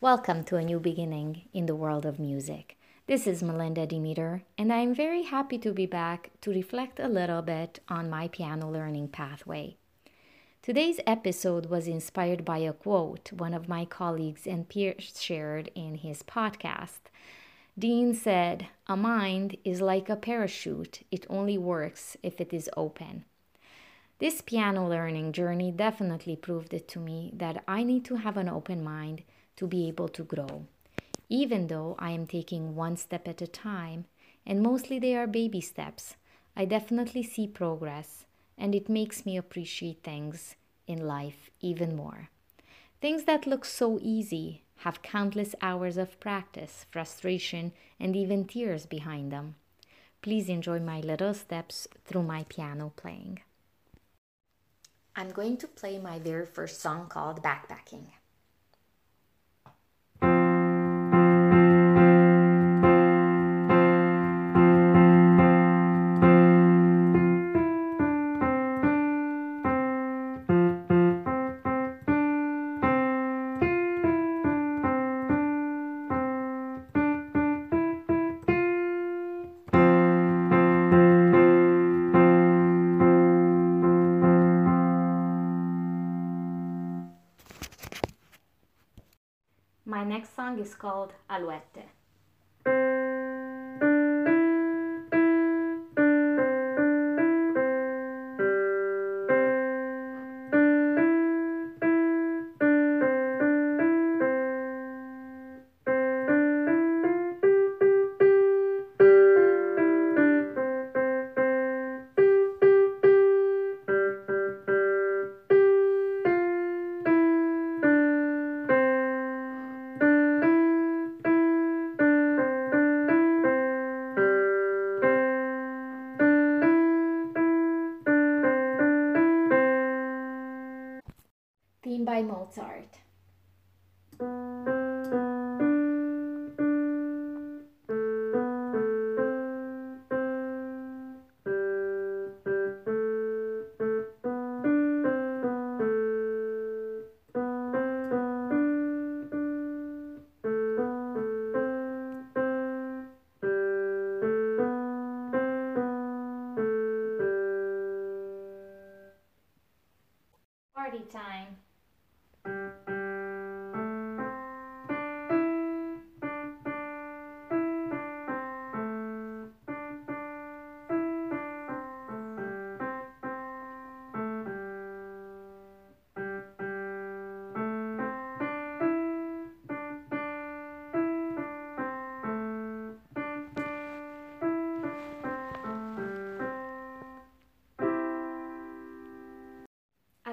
Welcome to a new beginning in the world of music. This is Melinda Demeter, and I am very happy to be back to reflect a little bit on my piano learning pathway. Today's episode was inspired by a quote one of my colleagues and peers shared in his podcast. Dean said, A mind is like a parachute, it only works if it is open. This piano learning journey definitely proved it to me that I need to have an open mind to be able to grow. Even though I am taking one step at a time, and mostly they are baby steps, I definitely see progress, and it makes me appreciate things in life even more. Things that look so easy have countless hours of practice, frustration, and even tears behind them. Please enjoy my little steps through my piano playing. I'm going to play my very first song called Backpacking. My next song is called Alouette. By Mozart.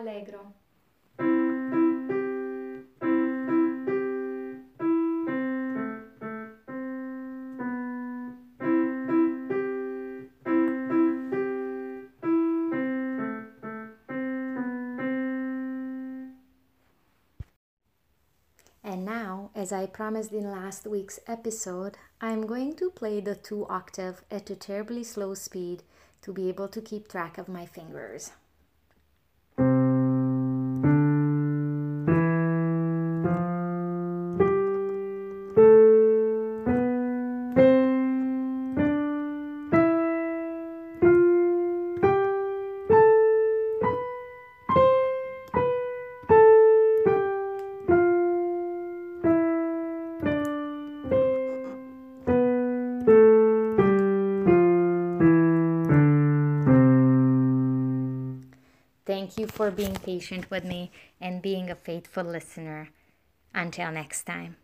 Allegro. And now, as I promised in last week's episode, I'm going to play the two octave at a terribly slow speed to be able to keep track of my fingers. Thank you for being patient with me and being a faithful listener. Until next time.